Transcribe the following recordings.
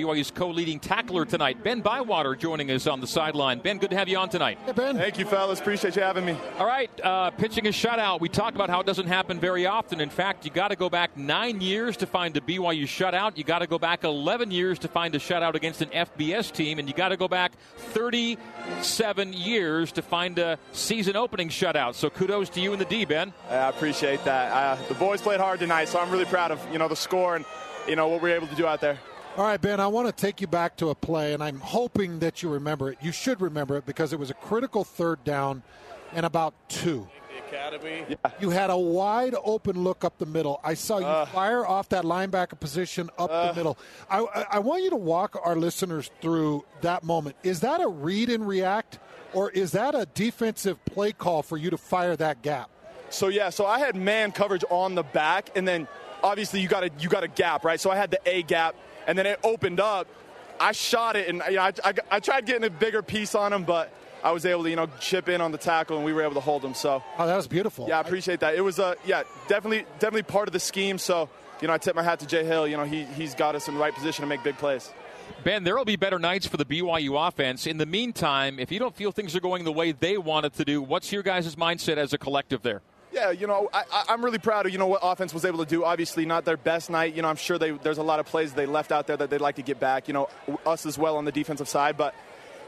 BYU's co-leading tackler tonight. Ben Bywater joining us on the sideline. Ben, good to have you on tonight. Hey, Ben. Thank you, fellas. Appreciate you having me. All right, uh, pitching a shutout. We talked about how it doesn't happen very often. In fact, you got to go back nine years to find a BYU shutout. You got to go back 11 years to find a shutout against an FBS team, and you got to go back 37 years to find a season opening shutout. So kudos to you and the D, Ben. I appreciate that. Uh, the boys played hard tonight, so I'm really proud of you know the score and you know what we are able to do out there. All right, Ben, I want to take you back to a play, and I'm hoping that you remember it. You should remember it because it was a critical third down and about two. Academy. Yeah. You had a wide open look up the middle. I saw you Uh. fire off that linebacker position up Uh. the middle. I, I, I want you to walk our listeners through that moment. Is that a read and react, or is that a defensive play call for you to fire that gap? So yeah, so I had man coverage on the back, and then obviously you got a you got a gap, right? So I had the A gap, and then it opened up. I shot it, and you know, I, I, I tried getting a bigger piece on him, but I was able to you know chip in on the tackle, and we were able to hold him. So Oh, that was beautiful. yeah, I appreciate that. It was uh, yeah, definitely definitely part of the scheme. So you know, I tip my hat to Jay Hill. You know, he he's got us in the right position to make big plays. Ben, there will be better nights for the BYU offense. In the meantime, if you don't feel things are going the way they want it to do, what's your guys' mindset as a collective there? Yeah, you know, I, I'm really proud of you know what offense was able to do. Obviously, not their best night. You know, I'm sure they, there's a lot of plays they left out there that they'd like to get back. You know, us as well on the defensive side, but.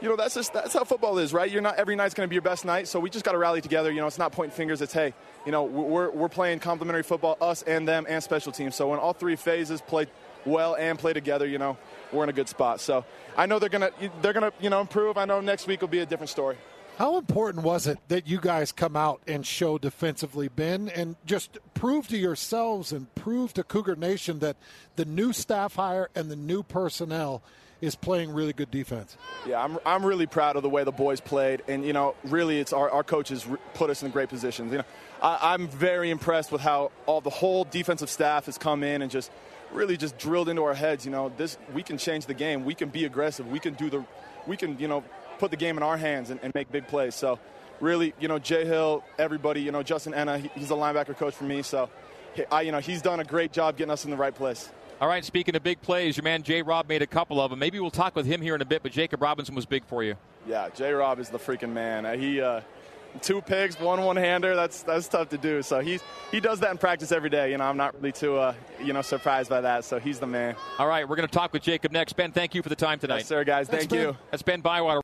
You know that's just that's how football is, right? You're not every night's going to be your best night, so we just got to rally together. You know, it's not pointing fingers. It's hey, you know, we're we're playing complementary football, us and them, and special teams. So when all three phases play well and play together, you know, we're in a good spot. So I know they're gonna they're gonna you know improve. I know next week will be a different story. How important was it that you guys come out and show defensively, Ben, and just prove to yourselves and prove to Cougar Nation that the new staff hire and the new personnel is playing really good defense? Yeah, I'm, I'm really proud of the way the boys played, and you know, really, it's our, our coaches put us in great positions. You know, I, I'm very impressed with how all the whole defensive staff has come in and just really just drilled into our heads. You know, this we can change the game. We can be aggressive. We can do the, we can you know, put the game in our hands and, and make big plays. So, really, you know, Jay Hill, everybody, you know, Justin Ena, he, he's a linebacker coach for me. So, I, you know, he's done a great job getting us in the right place. All right, speaking of big plays, your man Jay Rob made a couple of them. Maybe we'll talk with him here in a bit, but Jacob Robinson was big for you. Yeah, J. Rob is the freaking man. Uh, He uh, two picks, one one hander. That's that's tough to do. So he's he does that in practice every day. You know, I'm not really too uh, you know surprised by that. So he's the man. All right, we're going to talk with Jacob next. Ben, thank you for the time tonight. Yes, sir, guys. Thanks, Thank you. That's Ben Bywater.